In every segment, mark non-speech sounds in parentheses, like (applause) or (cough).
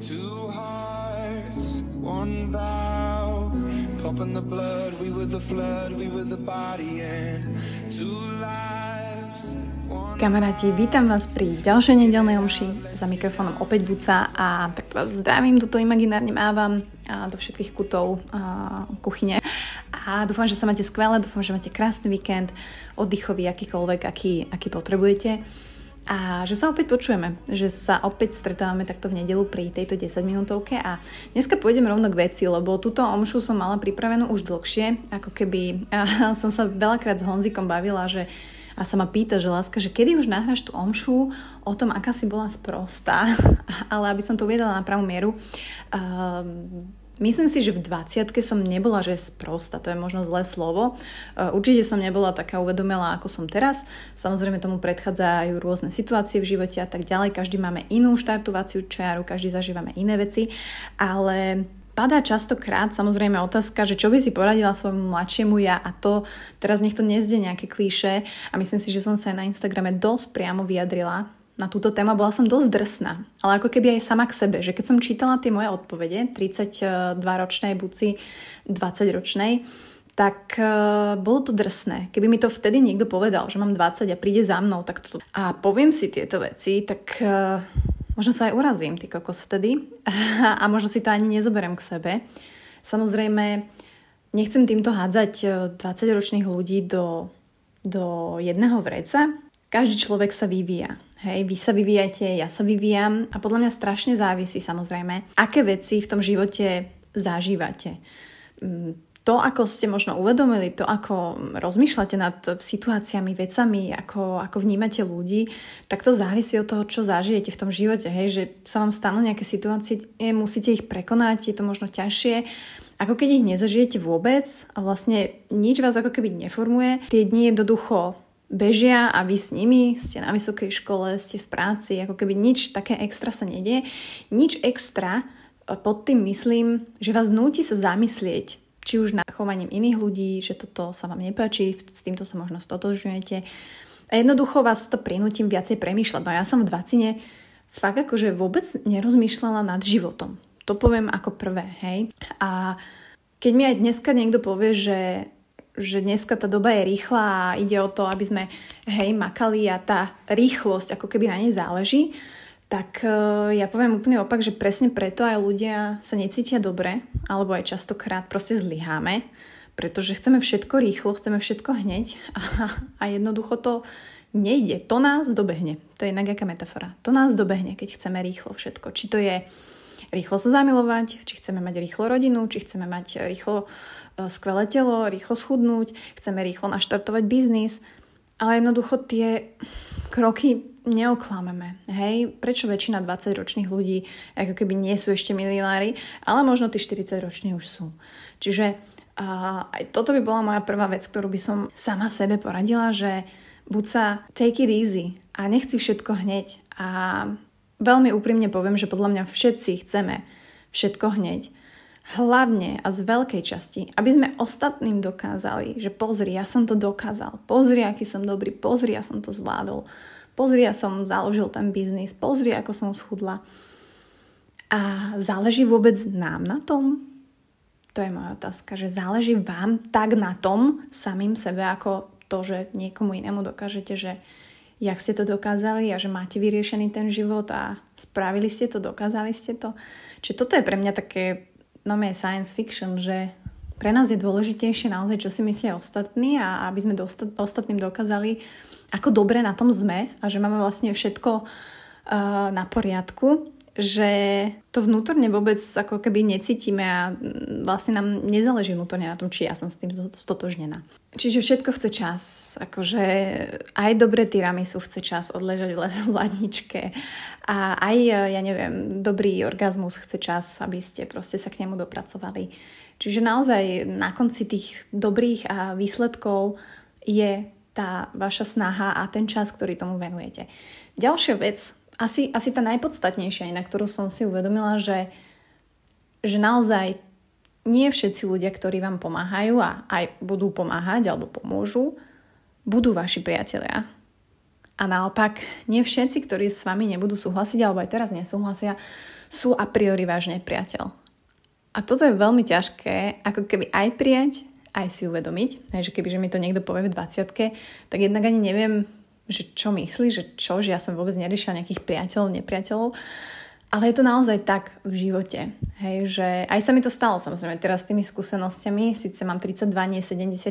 Two hearts, one valve. Pumping the blood, we were the flood, we were the body, and two lives. Kamaráti, vítam vás pri ďalšej nedelnej omši. Za mikrofónom opäť Buca a tak vás zdravím, tuto imaginárne mávam a do všetkých kutov a kuchyne. A dúfam, že sa máte skvelé, dúfam, že máte krásny víkend, oddychový, akýkoľvek, aký, aký potrebujete. A že sa opäť počujeme, že sa opäť stretávame takto v nedelu pri tejto 10 minútovke a dneska pôjdem rovno k veci, lebo túto omšu som mala pripravenú už dlhšie, ako keby (laughs) som sa veľakrát s Honzikom bavila, že a sa ma pýta, že láska, že kedy už nahráš tú omšu? O tom, aká si bola sprostá, (laughs) ale aby som to uviedala na pravú mieru, uh, Myslím si, že v 20 som nebola, že sprosta, to je možno zlé slovo. E, určite som nebola taká uvedomelá, ako som teraz. Samozrejme tomu predchádzajú rôzne situácie v živote a tak ďalej. Každý máme inú štartovaciu čiaru, každý zažívame iné veci, ale padá častokrát samozrejme otázka, že čo by si poradila svojmu mladšiemu ja a to teraz nech to nezde nejaké klíše a myslím si, že som sa aj na Instagrame dosť priamo vyjadrila na túto tému bola som dosť drsná, ale ako keby aj sama k sebe, že keď som čítala tie moje odpovede, 32-ročnej, buci 20-ročnej, tak uh, bolo to drsné. Keby mi to vtedy niekto povedal, že mám 20 a príde za mnou, tak to... A poviem si tieto veci, tak uh, možno sa aj urazím, ty kokos vtedy (laughs) a možno si to ani nezoberiem k sebe. Samozrejme, nechcem týmto hádzať 20-ročných ľudí do, do jedného vreca. Každý človek sa vyvíja. Hej, vy sa vyvíjate, ja sa vyvíjam a podľa mňa strašne závisí samozrejme, aké veci v tom živote zažívate. Mm, to, ako ste možno uvedomili, to, ako rozmýšľate nad situáciami, vecami, ako, ako vnímate ľudí, tak to závisí od toho, čo zažijete v tom živote. Hej, že sa vám stanú nejaké situácie, musíte ich prekonať, je to možno ťažšie, ako keď ich nezažijete vôbec a vlastne nič vás ako keby neformuje. Tie dni jednoducho bežia a vy s nimi, ste na vysokej škole, ste v práci, ako keby nič také extra sa nedie. Nič extra e, pod tým myslím, že vás núti sa zamyslieť, či už na chovaním iných ľudí, že toto sa vám nepáči, s týmto sa možno stotožňujete. A jednoducho vás to prinútim viacej premýšľať. No ja som v dvacine fakt akože vôbec nerozmýšľala nad životom. To poviem ako prvé, hej. A keď mi aj dneska niekto povie, že že dneska tá doba je rýchla a ide o to, aby sme hej, makali a tá rýchlosť ako keby na nej záleží, tak uh, ja poviem úplne opak, že presne preto aj ľudia sa necítia dobre, alebo aj častokrát proste zlyháme, pretože chceme všetko rýchlo, chceme všetko hneď a, a jednoducho to nejde. To nás dobehne. To je inak aká metafora. To nás dobehne, keď chceme rýchlo všetko. Či to je rýchlo sa zamilovať, či chceme mať rýchlo rodinu, či chceme mať rýchlo E, skvelé telo, rýchlo schudnúť, chceme rýchlo naštartovať biznis, ale jednoducho tie kroky neoklameme. Hej, prečo väčšina 20-ročných ľudí ako keby nie sú ešte milionári, ale možno tí 40-roční už sú. Čiže a aj toto by bola moja prvá vec, ktorú by som sama sebe poradila, že buď sa take it easy a nechci všetko hneď. A veľmi úprimne poviem, že podľa mňa všetci chceme všetko hneď. Hlavne a z veľkej časti, aby sme ostatným dokázali, že pozri, ja som to dokázal, pozri, aký som dobrý, pozri, ja som to zvládol, pozri, ja som založil ten biznis, pozri, ako som schudla. A záleží vôbec nám na tom? To je moja otázka, že záleží vám tak na tom samým sebe, ako to, že niekomu inému dokážete, že jak ste to dokázali a že máte vyriešený ten život a spravili ste to, dokázali ste to. Čiže toto je pre mňa také no je science fiction, že pre nás je dôležitejšie naozaj, čo si myslia ostatní a aby sme dosta- ostatným dokázali, ako dobre na tom sme a že máme vlastne všetko uh, na poriadku, že to vnútorne vôbec ako keby necítime a vlastne nám nezáleží vnútorne na tom, či ja som s tým stotožnená. Čiže všetko chce čas. Akože aj dobré tiramisu chce čas odležať v ladničke. A aj, ja neviem, dobrý orgazmus chce čas, aby ste proste sa k nemu dopracovali. Čiže naozaj na konci tých dobrých a výsledkov je tá vaša snaha a ten čas, ktorý tomu venujete. Ďalšia vec, asi, asi tá najpodstatnejšia, na ktorú som si uvedomila, že, že naozaj nie všetci ľudia, ktorí vám pomáhajú a aj budú pomáhať alebo pomôžu, budú vaši priatelia. A naopak, nie všetci, ktorí s vami nebudú súhlasiť, alebo aj teraz nesúhlasia, sú a priori váš nepriateľ. A toto je veľmi ťažké, ako keby aj prijať, aj si uvedomiť. Takže keby že mi to niekto povie v 20 tak jednak ani neviem, že čo myslí, že čo, že ja som vôbec neriešila nejakých priateľov, nepriateľov. Ale je to naozaj tak v živote, hej, že aj sa mi to stalo samozrejme teraz s tými skúsenostiami, síce mám 32, nie 74,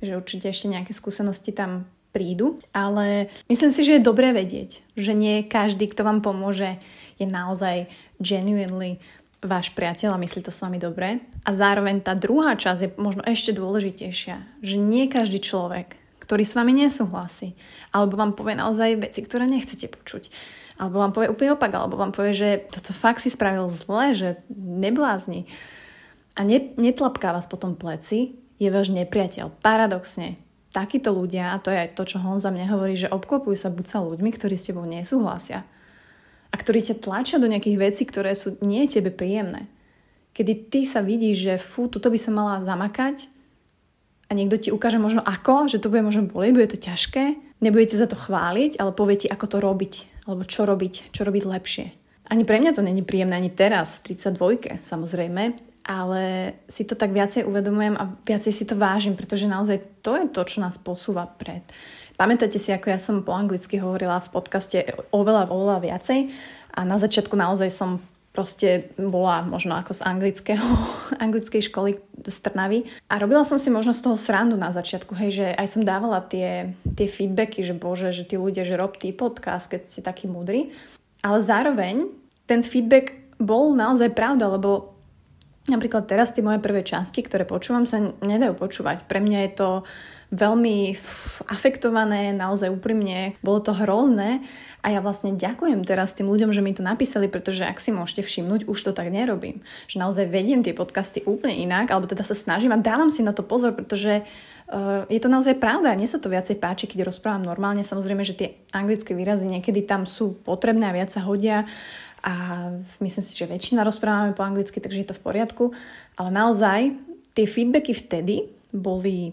že určite ešte nejaké skúsenosti tam prídu, ale myslím si, že je dobré vedieť, že nie každý, kto vám pomôže, je naozaj genuinely váš priateľ a myslí to s vami dobre. A zároveň tá druhá časť je možno ešte dôležitejšia, že nie každý človek, ktorý s vami nesúhlasí, alebo vám povie naozaj veci, ktoré nechcete počuť, alebo vám povie úplne opak, alebo vám povie, že toto fakt si spravil zle, že neblázni. A ne, netlapká vás potom pleci, je váš nepriateľ. Paradoxne, takíto ľudia, a to je aj to, čo Honza mne hovorí, že obklopujú sa buď sa ľuďmi, ktorí s tebou nesúhlasia a ktorí ťa tlačia do nejakých vecí, ktoré sú nie tebe príjemné. Kedy ty sa vidíš, že fú, tuto by sa mala zamakať a niekto ti ukáže možno ako, že to bude možno bolieť, bude to ťažké, nebudete za to chváliť, ale povie ti, ako to robiť alebo čo robiť, čo robiť lepšie. Ani pre mňa to není príjemné, ani teraz, v 32 samozrejme, ale si to tak viacej uvedomujem a viacej si to vážim, pretože naozaj to je to, čo nás posúva pred. Pamätáte si, ako ja som po anglicky hovorila v podcaste oveľa, oveľa viacej a na začiatku naozaj som proste bola možno ako z anglického, (laughs) anglickej školy z Trnavy. A robila som si možno z toho srandu na začiatku, hej, že aj som dávala tie, tie feedbacky, že bože, že tí ľudia, že rob ty podcast, keď ste takí múdri. Ale zároveň ten feedback bol naozaj pravda, lebo napríklad teraz tie moje prvé časti, ktoré počúvam, sa nedajú počúvať. Pre mňa je to veľmi afektované, naozaj úprimne. Bolo to hrozné a ja vlastne ďakujem teraz tým ľuďom, že mi to napísali, pretože ak si môžete všimnúť, už to tak nerobím. Že naozaj vediem tie podcasty úplne inak, alebo teda sa snažím a dávam si na to pozor, pretože uh, je to naozaj pravda. Mne sa to viacej páči, keď rozprávam normálne. Samozrejme, že tie anglické výrazy niekedy tam sú potrebné a viac sa hodia a myslím si, že väčšina rozprávame po anglicky, takže je to v poriadku. Ale naozaj tie feedbacky vtedy boli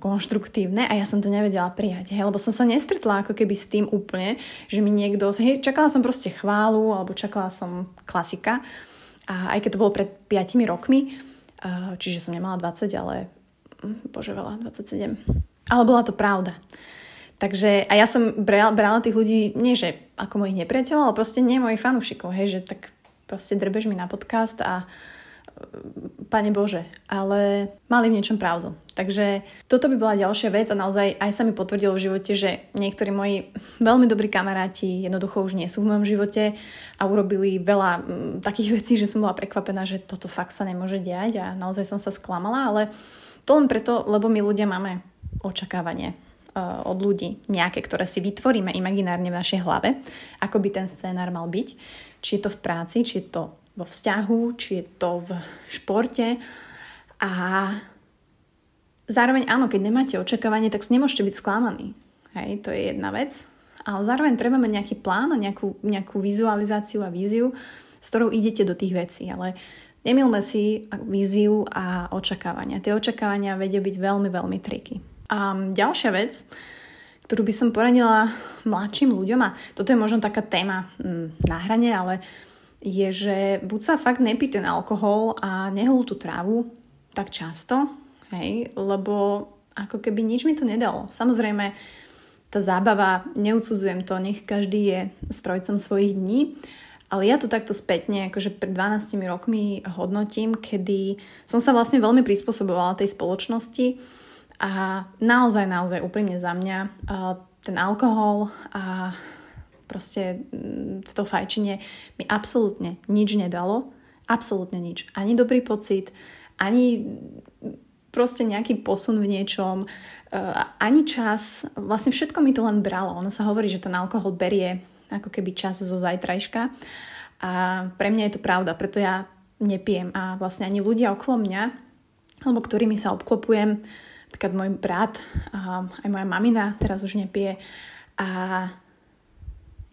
konštruktívne a ja som to nevedela prijať, hej, lebo som sa nestretla ako keby s tým úplne, že mi niekto, hej, čakala som proste chválu alebo čakala som klasika a aj keď to bolo pred 5 rokmi, čiže som nemala 20, ale mm, bože veľa, 27. Ale bola to pravda. Takže a ja som brala, brala tých ľudí, nie že ako mojich nepriateľov, ale proste nie mojich fanúšikov, hej, že tak proste drbeš mi na podcast a uh, Pane Bože, ale mali v niečom pravdu. Takže toto by bola ďalšia vec a naozaj aj sa mi potvrdilo v živote, že niektorí moji veľmi dobrí kamaráti jednoducho už nie sú v mojom živote a urobili veľa m, takých vecí, že som bola prekvapená, že toto fakt sa nemôže diať a naozaj som sa sklamala, ale to len preto, lebo my ľudia máme očakávanie uh, od ľudí nejaké, ktoré si vytvoríme imaginárne v našej hlave, ako by ten scénár mal byť. Či je to v práci, či je to vo vzťahu, či je to v športe. A zároveň áno, keď nemáte očakávanie, tak nemôžete byť sklamaní. Hej, to je jedna vec. Ale zároveň treba mať nejaký plán a nejakú, nejakú vizualizáciu a víziu, s ktorou idete do tých vecí. Ale nemilme si víziu a očakávania. Tie očakávania vedia byť veľmi, veľmi triky. A ďalšia vec, ktorú by som poradila mladším ľuďom, a toto je možno taká téma hm, na hrane, ale je, že buď sa fakt nepí ten alkohol a nehul tú trávu tak často, hej, lebo ako keby nič mi to nedalo. Samozrejme, tá zábava, neucudzujem to, nech každý je strojcom svojich dní, ale ja to takto spätne, akože pred 12 rokmi hodnotím, kedy som sa vlastne veľmi prispôsobovala tej spoločnosti a naozaj, naozaj úprimne za mňa ten alkohol a proste v to fajčenie mi absolútne nič nedalo. Absolútne nič. Ani dobrý pocit, ani proste nejaký posun v niečom, eh, ani čas. Vlastne všetko mi to len bralo. Ono sa hovorí, že ten alkohol berie ako keby čas zo zajtrajška. A pre mňa je to pravda, preto ja nepijem. A vlastne ani ľudia okolo mňa, alebo ktorými sa obklopujem, napríklad môj brat, aj moja mamina teraz už nepije. A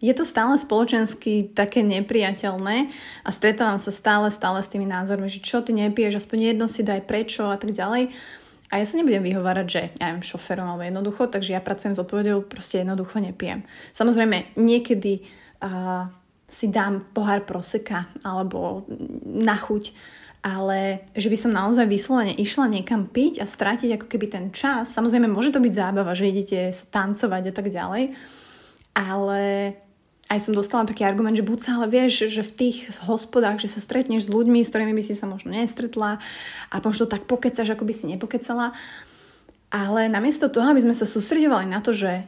je to stále spoločensky také nepriateľné a stretávam sa stále, stále s tými názormi, že čo ty nepiješ, aspoň jedno si daj prečo a tak ďalej. A ja sa nebudem vyhovárať, že ja neviem, šoferom alebo jednoducho, takže ja pracujem s odpovedou, proste jednoducho nepijem. Samozrejme, niekedy uh, si dám pohár proseka alebo na chuť, ale že by som naozaj vyslovene išla niekam piť a strátiť ako keby ten čas, samozrejme môže to byť zábava, že idete sa tancovať a tak ďalej, ale aj som dostala taký argument, že buď sa ale vieš, že v tých hospodách, že sa stretneš s ľuďmi, s ktorými by si sa možno nestretla a možno tak pokecaš, ako by si nepokecala. Ale namiesto toho, aby sme sa sústredovali na to, že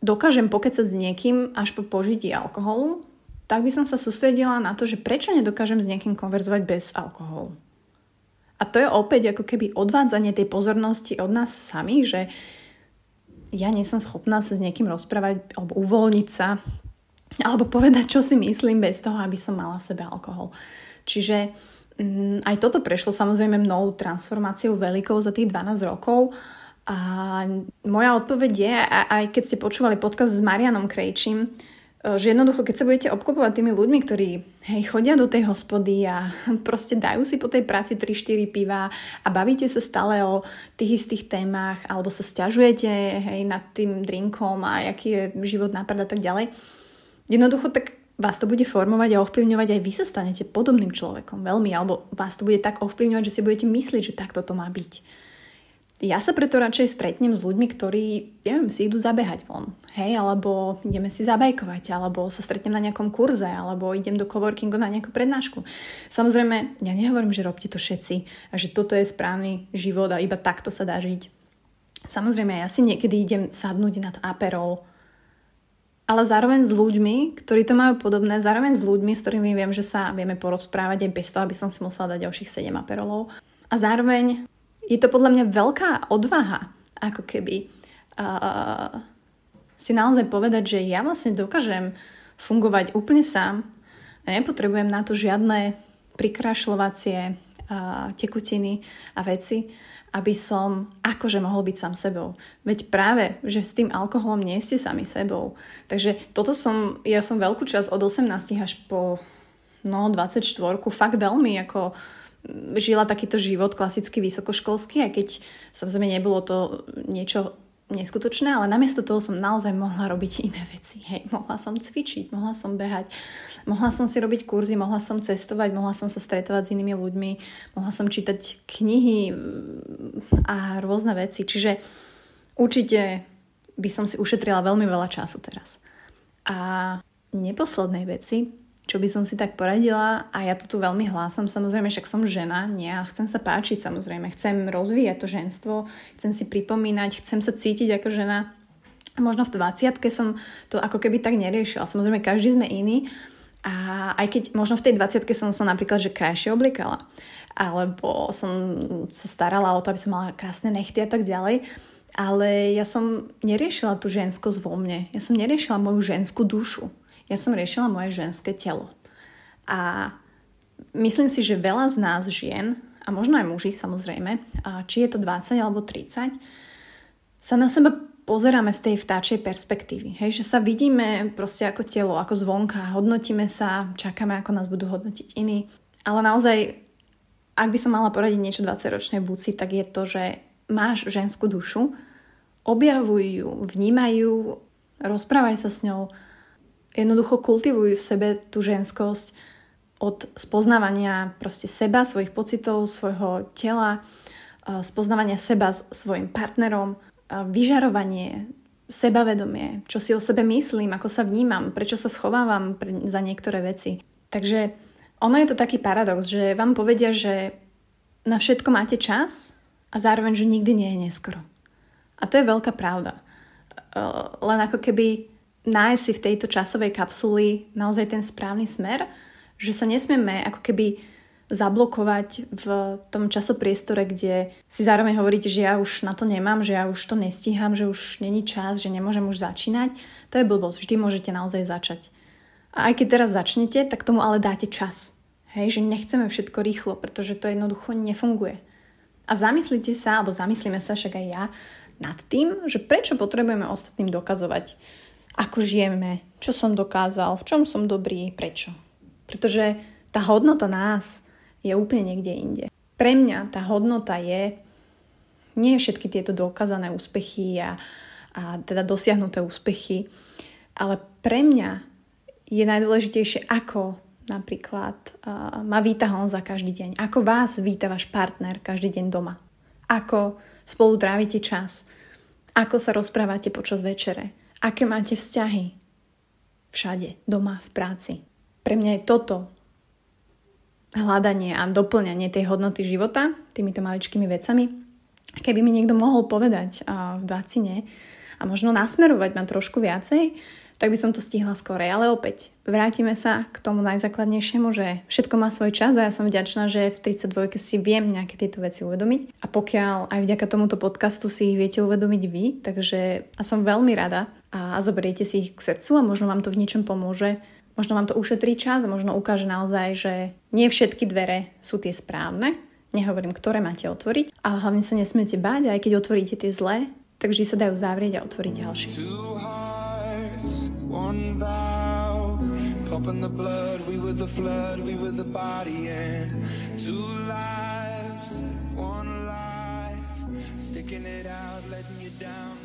dokážem pokecať s niekým až po požití alkoholu, tak by som sa sústredila na to, že prečo nedokážem s niekým konverzovať bez alkoholu. A to je opäť ako keby odvádzanie tej pozornosti od nás samých, že ja nie som schopná sa s niekým rozprávať alebo uvoľniť sa alebo povedať, čo si myslím bez toho, aby som mala sebe alkohol. Čiže mm, aj toto prešlo samozrejme mnou transformáciou veľkou za tých 12 rokov. A moja odpoveď je, aj keď ste počúvali podcast s Marianom Krejčím, E, že jednoducho, keď sa budete obklopovať tými ľuďmi, ktorí hej, chodia do tej hospody a (laughs) proste dajú si po tej práci 3-4 piva a bavíte sa stále o tých istých témach alebo sa stiažujete hej, nad tým drinkom a aký je život nápad a tak ďalej. Jednoducho tak vás to bude formovať a ovplyvňovať aj vy sa stanete podobným človekom veľmi, alebo vás to bude tak ovplyvňovať, že si budete myslieť, že takto to má byť. Ja sa preto radšej stretnem s ľuďmi, ktorí, neviem, si idú zabehať von, hej, alebo ideme si zabajkovať, alebo sa stretnem na nejakom kurze, alebo idem do coworkingu na nejakú prednášku. Samozrejme, ja nehovorím, že robte to všetci a že toto je správny život a iba takto sa dá žiť. Samozrejme, ja si niekedy idem sadnúť nad aperol, ale zároveň s ľuďmi, ktorí to majú podobné, zároveň s ľuďmi, s ktorými viem, že sa vieme porozprávať aj bez toho, aby som si musela dať ďalších 7 aperolov. A zároveň je to podľa mňa veľká odvaha, ako keby uh, si naozaj povedať, že ja vlastne dokážem fungovať úplne sám a nepotrebujem na to žiadne prikrašľovacie uh, tekutiny a veci, aby som akože mohol byť sám sebou. Veď práve, že s tým alkoholom nie ste sami sebou. Takže toto som, ja som veľkú časť od 18 až po no 24 fakt veľmi ako žila takýto život klasicky vysokoškolský, aj keď samozrejme nebolo to niečo neskutočné, ale namiesto toho som naozaj mohla robiť iné veci. Hej, mohla som cvičiť, mohla som behať, mohla som si robiť kurzy, mohla som cestovať, mohla som sa stretovať s inými ľuďmi, mohla som čítať knihy mm, a rôzne veci. Čiže určite by som si ušetrila veľmi veľa času teraz. A neposlednej veci, čo by som si tak poradila. A ja to tu veľmi hlásam, samozrejme, však som žena, nie, a chcem sa páčiť samozrejme, chcem rozvíjať to ženstvo, chcem si pripomínať, chcem sa cítiť ako žena. Možno v 20 som to ako keby tak neriešila, samozrejme každý sme iný. A aj keď možno v tej 20 som sa napríklad že krajšie oblikala, alebo som sa starala o to, aby som mala krásne nechty a tak ďalej, ale ja som neriešila tú ženskosť vo mne, ja som neriešila moju ženskú dušu, ja som riešila moje ženské telo. A myslím si, že veľa z nás žien, a možno aj muži samozrejme, či je to 20 alebo 30, sa na seba pozeráme z tej vtáčej perspektívy. Hej, že sa vidíme proste ako telo, ako zvonka, hodnotíme sa, čakáme, ako nás budú hodnotiť iní. Ale naozaj, ak by som mala poradiť niečo 20-ročnej buci, tak je to, že máš ženskú dušu, objavuj ju, vnímajú, rozprávaj sa s ňou, jednoducho kultivujú v sebe tú ženskosť od spoznávania proste seba, svojich pocitov, svojho tela, spoznávania seba s svojim partnerom, vyžarovanie, sebavedomie, čo si o sebe myslím, ako sa vnímam, prečo sa schovávam za niektoré veci. Takže ono je to taký paradox, že vám povedia, že na všetko máte čas a zároveň, že nikdy nie je neskoro. A to je veľká pravda. Len ako keby nájsť si v tejto časovej kapsuli naozaj ten správny smer, že sa nesmieme ako keby zablokovať v tom časopriestore, kde si zároveň hovoríte, že ja už na to nemám, že ja už to nestíham, že už není čas, že nemôžem už začínať. To je blbosť, vždy môžete naozaj začať. A aj keď teraz začnete, tak tomu ale dáte čas. Hej, že nechceme všetko rýchlo, pretože to jednoducho nefunguje. A zamyslite sa, alebo zamyslíme sa však aj ja, nad tým, že prečo potrebujeme ostatným dokazovať, ako žijeme, čo som dokázal, v čom som dobrý, prečo. Pretože tá hodnota nás je úplne niekde inde. Pre mňa tá hodnota je Nie všetky tieto dokázané úspechy a, a teda dosiahnuté úspechy, ale pre mňa je najdôležitejšie, ako napríklad uh, ma víta Honza každý deň, ako vás víta váš partner každý deň doma, ako spolu trávite čas, ako sa rozprávate počas večere, aké máte vzťahy všade, doma, v práci. Pre mňa je toto hľadanie a doplňanie tej hodnoty života týmito maličkými vecami. Keby mi niekto mohol povedať v dacine a možno nasmerovať ma trošku viacej, tak by som to stihla skorej. Ale opäť, vrátime sa k tomu najzákladnejšiemu, že všetko má svoj čas a ja som vďačná, že v 32 si viem nejaké tieto veci uvedomiť. A pokiaľ aj vďaka tomuto podcastu si ich viete uvedomiť vy, takže a som veľmi rada a, zoberiete si ich k srdcu a možno vám to v niečom pomôže, Možno vám to ušetrí čas a možno ukáže naozaj, že nie všetky dvere sú tie správne. Nehovorím, ktoré máte otvoriť, ale hlavne sa nesmiete báť, aj keď otvoríte tie zlé, tak vždy sa dajú zavrieť a otvoriť ďalšie. Pumping the blood, we were the flood, we were the body and two lives, one life, sticking it out, letting you down.